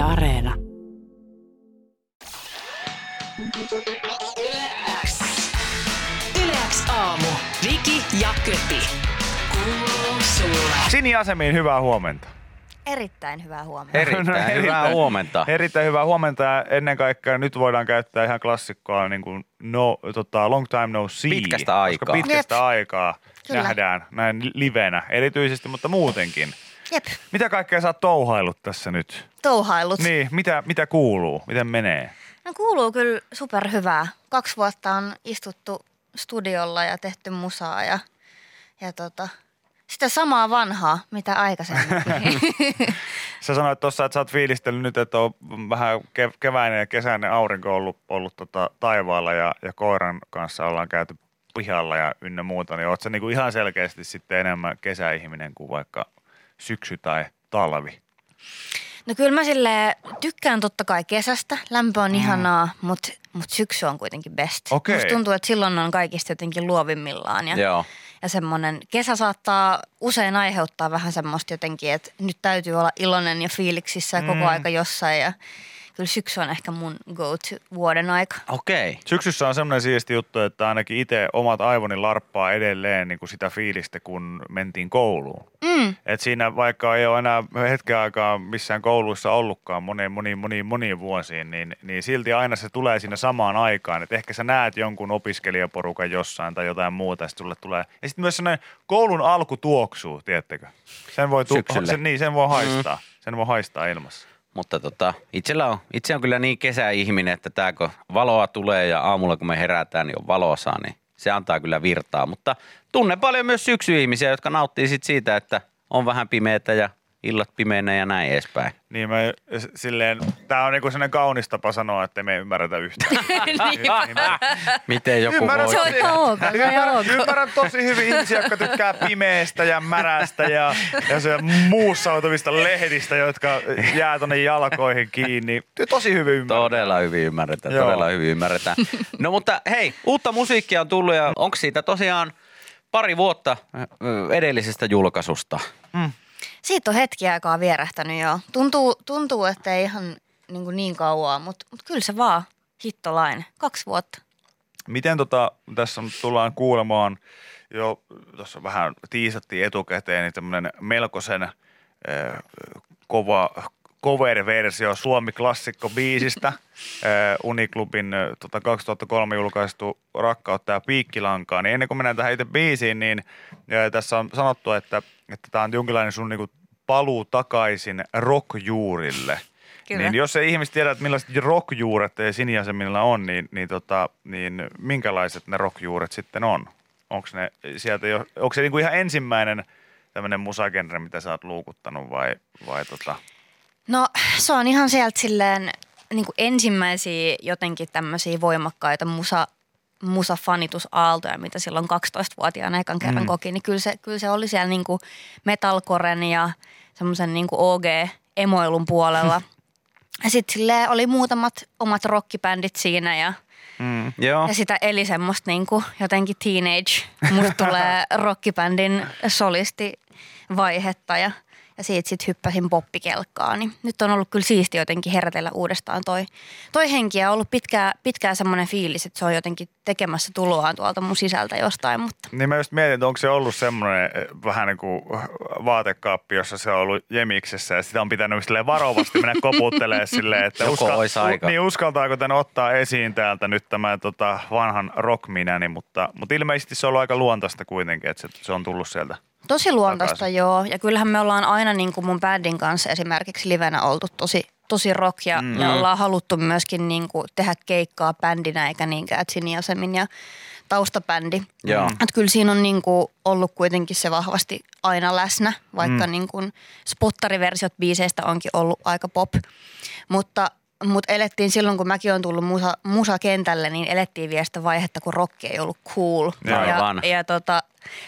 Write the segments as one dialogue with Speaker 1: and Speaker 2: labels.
Speaker 1: Yle Areena.
Speaker 2: Yleäks aamu. Viki ja Köpi. Kuuluu sulle.
Speaker 3: Sini Asemiin, hyvää huomenta.
Speaker 4: Erittäin hyvää huomenta.
Speaker 5: Erittäin
Speaker 3: No,
Speaker 5: hyvää
Speaker 3: erittäin-
Speaker 5: huomenta.
Speaker 3: Erittäin hyvää huomenta ja ennen kaikkea nyt voidaan käyttää ihan klassikkoa niin kuin no, tota, long time no see.
Speaker 5: Pitkästä
Speaker 3: Koska
Speaker 5: aikaa.
Speaker 3: pitkästä
Speaker 4: Jep.
Speaker 3: aikaa
Speaker 4: Kyllä.
Speaker 3: nähdään näin livenä erityisesti, mutta muutenkin.
Speaker 4: Jep,
Speaker 3: Mitä kaikkea sä oot touhaillut tässä nyt?
Speaker 4: touhailut.
Speaker 3: Niin, mitä, mitä kuuluu? Miten menee?
Speaker 4: No kuuluu kyllä superhyvää. Kaksi vuotta on istuttu studiolla ja tehty musaa ja, ja tota, sitä samaa vanhaa, mitä aikaisemmin.
Speaker 3: Sä sanoit tuossa, että sä oot fiilistellyt nyt, että on vähän kev- keväinen ja kesäinen aurinko ollut, ollut tota taivaalla ja, ja koiran kanssa ollaan käyty pihalla ja ynnä muuta, niin oot sä niinku ihan selkeästi sitten enemmän kesäihminen kuin vaikka syksy tai talvi?
Speaker 4: no kyllä mä sille tykkään totta kai kesästä. Lämpö on ihanaa, mutta mut syksy on kuitenkin best.
Speaker 3: Okei.
Speaker 4: Musta tuntuu, että silloin on kaikista jotenkin luovimmillaan. Ja,
Speaker 5: Joo.
Speaker 4: ja semmoinen kesä saattaa usein aiheuttaa vähän semmoista jotenkin, että nyt täytyy olla iloinen ja fiiliksissä ja koko
Speaker 3: Mm.
Speaker 4: aika jossain ja kyllä syksy on ehkä mun go-to vuoden aika.
Speaker 5: Okei.
Speaker 3: Syksyssä on semmoinen siisti juttu, että ainakin itse omat aivoni larppaa edelleen niin kuin sitä fiilistä, kun mentiin kouluun.
Speaker 4: Mm.
Speaker 3: Et siinä vaikka ei ole enää hetken aikaa missään kouluissa ollutkaan moniin, moniin, moniin, moniin vuosiin, niin, niin silti aina se tulee siinä samaan aikaan. Et ehkä sä näet jonkun opiskelijaporukan jossain tai jotain muuta, ja sit sulle tulee. Ja sitten myös sellainen koulun alku tuoksuu, tiedättekö? Sen voi, tu- sen, niin, sen voi haistaa. Sen voi haistaa ilmassa.
Speaker 5: Mutta tota, itsellä on, itse on kyllä niin kesäihminen, että tää kun valoa tulee ja aamulla kun me herätään, niin on valosaa, niin se antaa kyllä virtaa. Mutta tunnen paljon myös syksyihmisiä, jotka nauttii sit siitä, että on vähän pimeätä ja illat pimeänä ja näin edespäin.
Speaker 3: Niin mä silleen, tää on niinku sellainen kaunis tapa sanoa, että me ei ymmärretä yhtään.
Speaker 5: Miten joku
Speaker 3: Ymmärrän
Speaker 5: voi...
Speaker 4: Se on ihan ok, se on ihan
Speaker 3: Ymmärrän, ymmärrän tosi hyvin ihmisiä, jotka tykkää pimeästä ja märästä ja, ja se muussautuvista lehdistä, jotka jää tonne jalkoihin kiinni. Tosi hyvin ymmärrän.
Speaker 5: Todella hyvin ymmärretään,
Speaker 3: Joo.
Speaker 5: todella hyvin ymmärretään. No mutta hei, uutta musiikkia on tullut ja onko siitä tosiaan pari vuotta edellisestä julkaisusta?
Speaker 4: Siitä on hetki aikaa vierähtänyt jo. Tuntuu, tuntuu että ei ihan niin, kuin niin kauaa, mutta, mutta kyllä se vaan hittolainen. Kaksi vuotta.
Speaker 3: Miten tota, tässä tullaan kuulemaan, jo tuossa vähän tiisattiin etukäteen, niin tämmöinen melkoisen äh, kova cover-versio Suomi-klassikko biisistä, Uniklubin tota 2003 julkaistu Rakkautta ja piikkilankaa. Niin ennen kuin mennään tähän itse biisiin, niin tässä on sanottu, että että tämä on jonkinlainen sun niinku paluu takaisin rockjuurille.
Speaker 4: Kyllä.
Speaker 3: Niin jos ei ihmiset tiedä, että millaiset rockjuuret siniasemilla on, niin, niin, tota, niin minkälaiset ne rockjuuret sitten on? Onko ne sieltä jo, onko se niinku ihan ensimmäinen tämmöinen musagenre, mitä sä oot luukuttanut vai, vai tota?
Speaker 4: No se on ihan sieltä silleen niin kuin ensimmäisiä jotenkin tämmöisiä voimakkaita musa, musafanitusaltoja, mitä silloin 12-vuotiaana ekan kerran
Speaker 3: Mm.
Speaker 4: koki, niin kyllä se, kyllä se oli siellä niin kuin metalcoren ja semmoisen niin kuin OG-emoilun puolella. ja sitten oli muutamat omat rockibändit siinä ja,
Speaker 3: Mm.
Speaker 5: Joo.
Speaker 4: ja sitä eli semmoista niin kuin jotenkin teenage. Musta tulee rockibändin solisti vaihetta ja, ja siitä sitten hyppäsin poppikelkkaan. Niin nyt on ollut kyllä siisti jotenkin herätellä uudestaan toi, toi henki ja ollut pitkään, pitkään semmoinen fiilis, että se on jotenkin tekemässä tuloaan tuolta mun sisältä jostain, mutta
Speaker 3: Niin mä just mietin, että onko se ollut semmoinen eh, vähän niin kuin vaatekaappi, jossa se on ollut jemiksessä ja sitä on pitänyt silleen varovasti mennä koputtelemaan silleen, että
Speaker 5: Joko ois aika.
Speaker 3: niin uskaltaako tän ottaa esiin täältä nyt tämän tota, vanhan rockminäni, mutta, mutta ilmeisesti se on ollut aika luontaista kuitenkin, että se, se on tullut sieltä.
Speaker 4: Tosi luontaista
Speaker 3: Takaisin.
Speaker 4: joo. Ja kyllähän me ollaan aina niin kuin mun bändin kanssa esimerkiksi livenä oltu tosi, tosi rock ja mm. me ollaan haluttu myöskin niin kuin tehdä keikkaa bändinä eikä niinkään Siniasemin ja taustabändi.
Speaker 5: Joo.
Speaker 4: Että kyllä siinä on niin kuin ollut kuitenkin se vahvasti aina läsnä, vaikka mm. niin kuin spottariversiot biiseistä onkin ollut aika pop. Mutta, mutta elettiin silloin, kun mäkin on tullut musa, musakentälle, niin elettiin vielä sitä vaihetta, kun rock ei ollut cool. Ja, ja tota,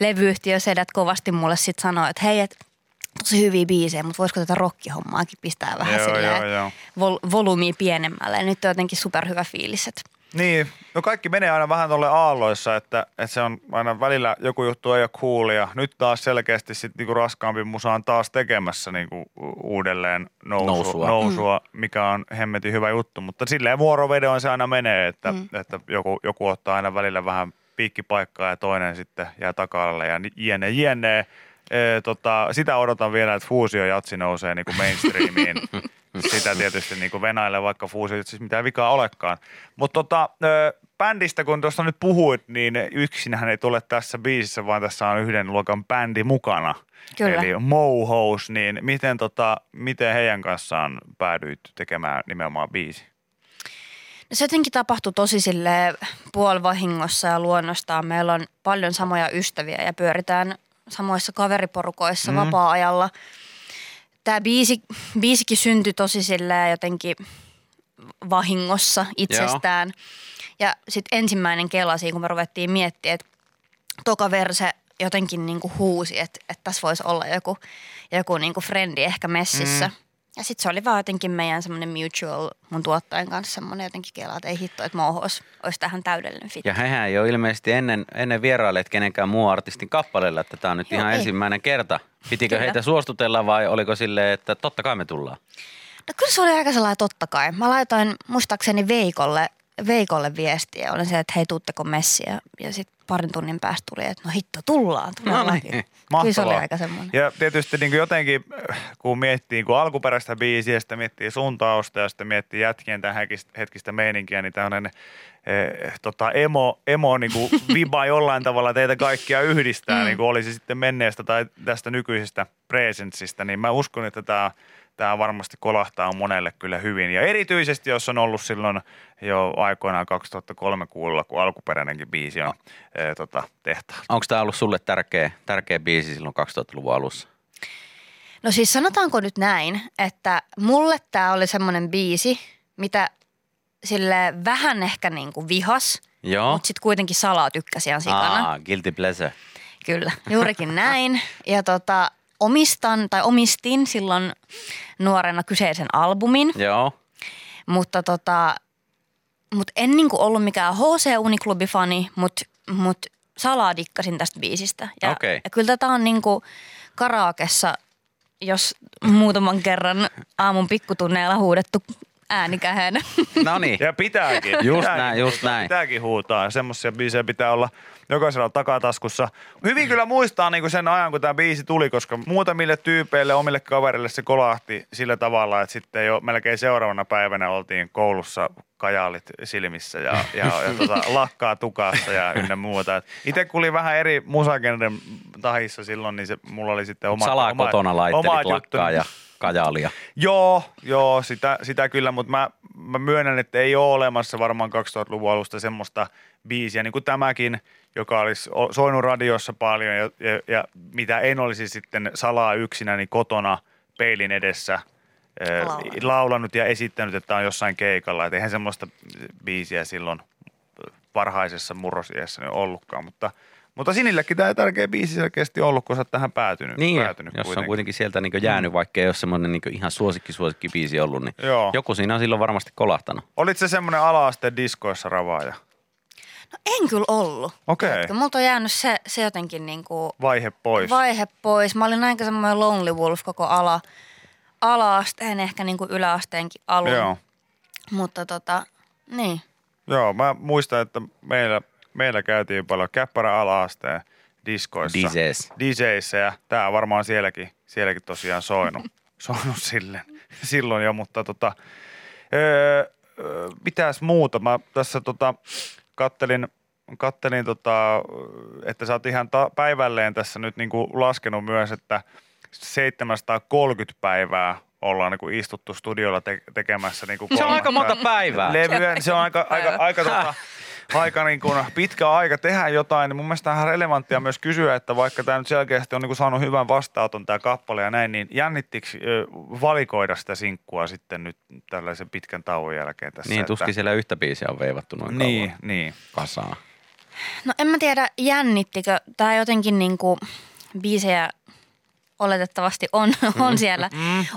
Speaker 4: levyyhtiö sedät kovasti mulle sitten sanoi, että hei, et, tosi hyviä biisejä, mutta voisiko tätä rockihommaakin pistää vähän
Speaker 3: Joo,
Speaker 4: silleen
Speaker 3: joo, joo.
Speaker 4: vol- volyymia pienemmälle. Ja nyt on jotenkin superhyvä fiilis, että
Speaker 3: Niin, no kaikki menee aina vähän tuolle aalloissa, että, että se on aina välillä joku juttu ei ole cool ja nyt taas selkeästi sitten niinku raskaampi musa on taas tekemässä niinku uudelleen nousua,
Speaker 5: Nousua.
Speaker 3: nousua, nousua mikä on hemmetin hyvä juttu, mutta silleen vuorovedoin se aina menee, että, mm. että joku, joku ottaa aina välillä vähän piikkipaikkaa ja toinen sitten jää taka ja jne jne. E, tota, sitä odotan vielä, että Fuusio Jatsi nousee niin kuin mainstreamiin. Sitä tietysti niin kuin Venäjälle, vaikka Fuusio siis mitään vikaa olekaan. Mutta tota, bändistä, kun tuosta nyt puhuit, niin yksinhän ei tule tässä biisissä, vaan tässä on yhden luokan bändi mukana.
Speaker 4: Kyllä.
Speaker 3: Eli Mohos, niin miten, tota, miten heidän kanssaan päädyit tekemään nimenomaan biisi?
Speaker 4: No se jotenkin tapahtui tosi sille puolivahingossa ja luonnostaan. Meillä on paljon samoja ystäviä ja pyöritään samoissa kaveriporukoissa mm. vapaa-ajalla. Tämä biisi, biisikin syntyi tosi silleen jotenkin vahingossa itsestään. Ja sitten ensimmäinen kela siinä, kun me ruvettiin miettimään, että toka verse jotenkin niinku huusi, että, että tässä voisi olla joku, joku niinku frendi ehkä messissä. Mm. Ja sitten se oli vaan jotenkin meidän semmoinen mutual mun tuottajan kanssa semmoinen jotenkin kela, että ei hitto, että Mohos olisi tähän täydellinen fit.
Speaker 5: Ja hehän ei ole ilmeisesti ennen, ennen vierailleet kenenkään muun artistin kappaleella, että tämä on nyt
Speaker 4: Joo,
Speaker 5: ihan
Speaker 4: ei.
Speaker 5: ensimmäinen kerta. Pitikö
Speaker 4: Kyllä.
Speaker 5: heitä suostutella vai oliko silleen, että totta kai me tullaan?
Speaker 4: No kyllä se oli aika sellainen totta kai. Mä laitoin muistaakseni Veikolle, Veikolle viestiä. Olin se, että hei, tuutteko messiä? Ja sitten parin tunnin päästä tuli, että no hitto, tullaan. tullaan
Speaker 5: No niin.
Speaker 4: Kyllä se oli aika semmoinen.
Speaker 3: Ja tietysti niin kuin jotenkin, kun miettii kun alkuperäistä biisiä, sitten miettii suuntausta ja sitten miettii jätkien tämän hetkistä, hetkistä meininkiä, niin tämmöinen eh, tota, emo, emo niin kuin viba jollain tavalla teitä kaikkia yhdistää, mm. niin kuin olisi sitten menneestä tai tästä nykyisestä presenssistä, niin mä uskon, että tämä Tämä varmasti kolahtaa monelle kyllä hyvin. Ja erityisesti, jos on ollut silloin jo aikoinaan 2003 kuulla, kun alkuperäinenkin biisi on eh, tota, tehty.
Speaker 5: Onko tämä ollut sulle tärkeä, tärkeä biisi silloin 2000-luvun alussa?
Speaker 4: No siis sanotaanko nyt näin, että mulle tämä oli semmoinen biisi, mitä sille vähän ehkä niin kuin vihas,
Speaker 5: Joo.
Speaker 4: mutta sitten kuitenkin salaa tykkäsi ihan sikana.
Speaker 5: Aa, guilty pleasure.
Speaker 4: Kyllä, juurikin näin. Ja tota, omistan tai omistin silloin nuorena kyseisen albumin,
Speaker 5: Joo.
Speaker 4: mutta tota, mut en niinku ollut mikään HC Uniklubi-fani, mutta mut salaa dikkasin tästä biisistä. Ja,
Speaker 5: Okei.
Speaker 4: ja kyllä tätä on niinku karaokessa, jos muutaman kerran aamun pikkutunneilla huudettu äänikähän.
Speaker 5: No niin.
Speaker 3: Ja pitääkin.
Speaker 5: Just
Speaker 3: pitääkin
Speaker 5: näin, just
Speaker 3: huutaa,
Speaker 5: näin.
Speaker 3: Pitääkin huutaa. Semmoisia biisejä pitää olla jokaisella takataskussa. Hyvin kyllä muistaa niin sen ajan, kun tämä biisi tuli, koska muutamille tyypeille, omille kavereille se kolahti sillä tavalla, että sitten jo melkein seuraavana päivänä oltiin koulussa kajaalit silmissä ja, ja, ja tota, lakkaa tukassa ja ynnä muuta. Itse kun oli vähän eri musagenren tahissa silloin, niin se, mulla oli sitten oma,
Speaker 5: Salaa
Speaker 3: oma,
Speaker 5: kotona lakkaa
Speaker 3: juttuni.
Speaker 5: ja kajaalia.
Speaker 3: Joo, joo, sitä, sitä kyllä, mutta mä, mä myönnän, että ei ole olemassa varmaan 2000-luvun alusta semmoista biisiä, niin kuin tämäkin, joka olisi soinut radiossa paljon ja, ja, ja mitä en olisi sitten salaa yksinäni kotona peilin edessä ö,
Speaker 4: Laulanut.
Speaker 3: laulanut ja esittänyt, että on jossain keikalla. Et eihän semmoista biisiä silloin varhaisessa murrosiässä ollutkaan, mutta, mutta Sinillekin tämä tärkeä biisi selkeästi ollut, kun sä tähän päätynyt.
Speaker 5: Niin,
Speaker 3: päätynyt
Speaker 5: jos on kuitenkin sieltä niin jäänyt, vaikka ei ole semmoinen niin ihan suosikki suosikki biisi ollut, niin
Speaker 3: Joo.
Speaker 5: joku siinä on silloin varmasti kolahtanut.
Speaker 3: Olit se semmoinen ala-asteen diskoissa ravaaja?
Speaker 4: No en kyllä ollut.
Speaker 3: Okei.
Speaker 4: Tiedätkö, Multa on jäänyt se, se jotenkin niinku
Speaker 3: Vaihe pois.
Speaker 4: vaihe pois. Mä olin aika semmoinen lonely wolf koko ala, ala-asteen, ehkä niinku yläasteenkin alun.
Speaker 3: Joo.
Speaker 4: Mutta tota, niin.
Speaker 3: Joo, mä muistan, että meillä, meillä käytiin paljon käppärä ala-asteen diskoissa.
Speaker 5: Dises.
Speaker 3: Diseissä ja tää varmaan sielläkin, sielläkin tosiaan soinut, soinut silleen, silloin jo, mutta tota, öö, öö, mitäs muuta? Mä tässä tota, kattelin, kattelin tota, että sä oot ihan ta- päivälleen tässä nyt niinku laskenut myös, että 730 päivää ollaan niinku istuttu studiolla te- tekemässä niinku
Speaker 5: Se on aika monta päivää.
Speaker 3: Levyä, se on aika, aika, aika, tota, aika niin kuin pitkä aika tehdä jotain, niin mun mielestä on ihan relevanttia myös kysyä, että vaikka tämä nyt selkeästi on niin kuin saanut hyvän vastaanoton tämä kappale ja näin, niin jännittikö valikoida sitä sinkkua sitten nyt tällaisen pitkän tauon jälkeen tässä?
Speaker 5: Niin,
Speaker 3: että-
Speaker 5: tuskin siellä yhtä biisiä on veivattu noin
Speaker 3: Niin,
Speaker 5: kauan
Speaker 3: niin.
Speaker 5: kasaan.
Speaker 4: No en mä tiedä, jännittikö. Tää jotenkin niinku biisejä oletettavasti on, on siellä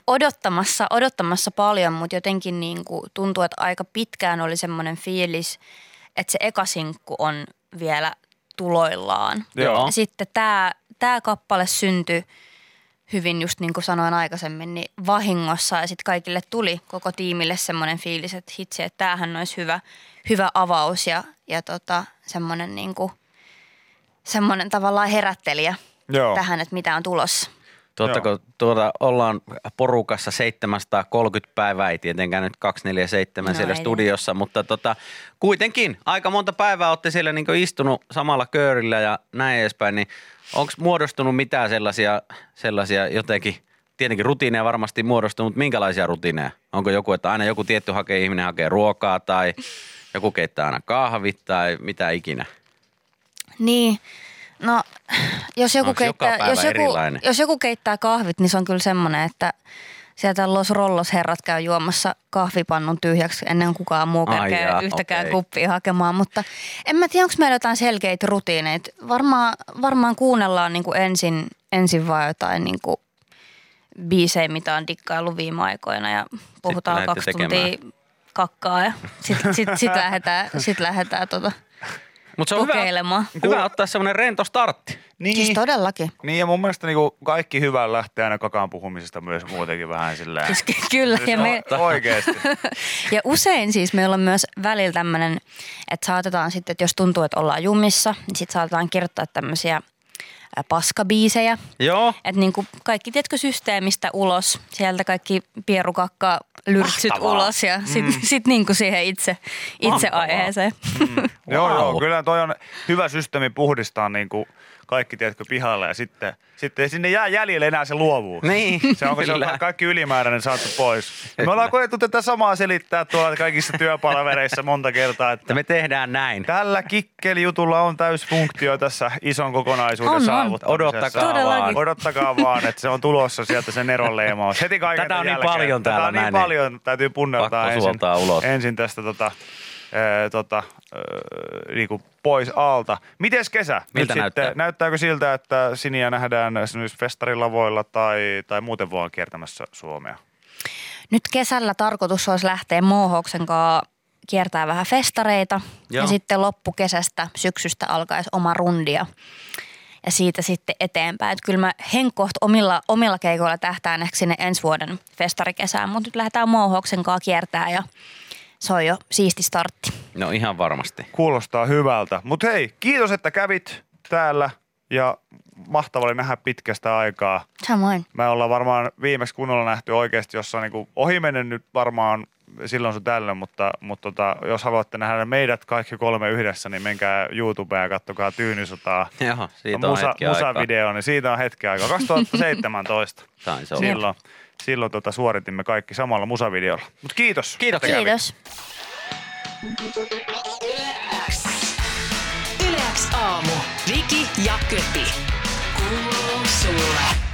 Speaker 4: odottamassa, odottamassa paljon, mutta jotenkin niin kuin tuntuu, että aika pitkään oli semmoinen fiilis, että se ekasinkku on vielä tuloillaan.
Speaker 5: Joo.
Speaker 4: Ja sitten tämä, tämä kappale syntyi hyvin, just niin kuin sanoin aikaisemmin, niin vahingossa ja sitten kaikille tuli koko tiimille semmoinen fiilis, että hitsi, että tämähän olisi hyvä, hyvä avaus ja, ja tota, semmoinen niin kuin, semmoinen tavallaan herättelijä
Speaker 3: Joo.
Speaker 4: tähän, että mitä on tulossa.
Speaker 5: Tuota, kun tuota, ollaan porukassa 730 päivää, ei tietenkään nyt 247
Speaker 4: No
Speaker 5: siellä
Speaker 4: ei.
Speaker 5: studiossa, mutta tota, kuitenkin aika monta päivää olette siellä niin istunut samalla köörillä ja näin edespäin, niin onko muodostunut mitään sellaisia, sellaisia jotenkin, tietenkin rutiineja varmasti muodostunut, mutta minkälaisia rutiineja? Onko joku, että aina joku tietty hakee, ihminen hakee ruokaa tai joku keittää aina kahvit tai mitä ikinä?
Speaker 4: Niin, no jos joku,
Speaker 5: Onks joka
Speaker 4: keittää, jos, joku,
Speaker 5: erilainen?
Speaker 4: jos joku keittää kahvit, niin se on kyllä semmoinen, että sieltä Los Rollos herrat käy juomassa kahvipannun tyhjäksi ennen kuin kukaan muu kerkee yhtäkään
Speaker 5: okei.
Speaker 4: kuppia hakemaan. Mutta en mä tiedä, onko meillä jotain selkeitä rutiineita. Varmaan, varmaan kuunnellaan niin kuin ensin, ensin vaan jotain niin kuin biisejä, mitä on dikkaillut viime aikoina ja puhutaan kaksi
Speaker 5: tekemään.
Speaker 4: tuntia kakkaa ja sitten sit, sit lähdetään, sit lähdetään tota,
Speaker 5: Mutta se on hyvä,
Speaker 4: kokeilemaan.
Speaker 5: hyvä ottaa semmoinen rento startti.
Speaker 3: Niin,
Speaker 4: Siis todellakin.
Speaker 3: niin ja mun mielestä niinku kaikki hyvä lähtee aina kakaan puhumisesta myös muutenkin vähän silleen.
Speaker 4: Siis ky- kyllä.
Speaker 3: Siis
Speaker 4: Ja, me,
Speaker 3: o- oikeesti.
Speaker 4: ja usein siis meillä on myös välillä tämmöinen, että saatetaan sitten, että jos tuntuu, että ollaan jumissa, niin sitten saatetaan kirjoittaa tämmöisiä paskabiisejä.
Speaker 5: Joo.
Speaker 4: Että niin kuin kaikki, tiedätkö, systeemistä ulos, sieltä kaikki pierukakka lyrksyt
Speaker 5: Mahtavaa.
Speaker 4: ulos ja sitten mm. sit niin kuin siihen itse, itse
Speaker 5: Mahtavaa.
Speaker 4: aiheeseen.
Speaker 3: Joo,
Speaker 5: Wow.
Speaker 3: joo, kyllä toi on hyvä systeemi puhdistaa niinku kaikki, tiedätkö, pihalle ja sitten, sitten sinne jää jäljelle enää se luovuus.
Speaker 5: Niin,
Speaker 3: Se on, kun se on kaikki ylimääräinen saatu pois. Me ollaan koettu tätä samaa selittää tuolla kaikissa työpalavereissa monta kertaa, että
Speaker 5: Että me tehdään näin.
Speaker 3: tällä kikkelijutulla on täysfunktio tässä ison kokonaisuuden
Speaker 4: On, on.
Speaker 3: Saavuttamisessa.
Speaker 5: Odottakaa
Speaker 4: Todellakin.
Speaker 5: vaan.
Speaker 3: Odottakaa vaan, että se on tulossa sieltä se Neron leimaus. Heti kaiken
Speaker 5: Tätä on niin
Speaker 3: jälkeen.
Speaker 5: paljon
Speaker 3: Tätä
Speaker 5: täällä
Speaker 3: on niin paljon, täytyy punneltaa
Speaker 5: Pakko
Speaker 3: ensin,
Speaker 5: ulos.
Speaker 3: ensin tästä tota, ee, tota, ee, niinku pois alta. Mites kesä?
Speaker 5: Miltä
Speaker 3: Nyt
Speaker 5: näyttää?
Speaker 3: Sitten, näyttääkö siltä, että Siniä nähdään esimerkiksi festarilavoilla tai, tai muuten vaan kiertämässä Suomea?
Speaker 4: Nyt kesällä tarkoitus olisi lähteä Mohoksen kanssa kiertää vähän festareita
Speaker 5: Joo.
Speaker 4: ja sitten loppukesästä, syksystä alkaisi oma rundia siitä sitten eteenpäin. Että kyllä mä henkkoht omilla, omilla keikoilla tähtään ehkä sinne ensi vuoden festarikesään, mutta nyt lähdetään Mohoksen kanssa kiertää ja se on jo siisti startti.
Speaker 5: No ihan varmasti.
Speaker 3: Kuulostaa hyvältä. Mutta hei, kiitos, että kävit täällä ja mahtavaa oli nähdä pitkästä aikaa.
Speaker 4: Samoin.
Speaker 3: Me ollaan varmaan viimeksi kunnolla nähty oikeasti jossain niin ohi nyt varmaan silloin sun tällöin, mutta, mutta tota, jos haluatte nähdä meidät kaikki kolme yhdessä, niin menkää YouTubeen ja kattokaa Tyynysotaa.
Speaker 5: Joo, siitä on
Speaker 3: musa,
Speaker 5: hetki aikaa.
Speaker 3: musavideo, niin siitä on hetki aikaa. 2017.
Speaker 5: Taisi olla.
Speaker 3: silloin silloin tota, suoritimme kaikki samalla musavideolla. Mutta kiitos.
Speaker 4: Kiitos.
Speaker 2: Yle X aamu. Viki ja Köpi. Kuuluu sulle.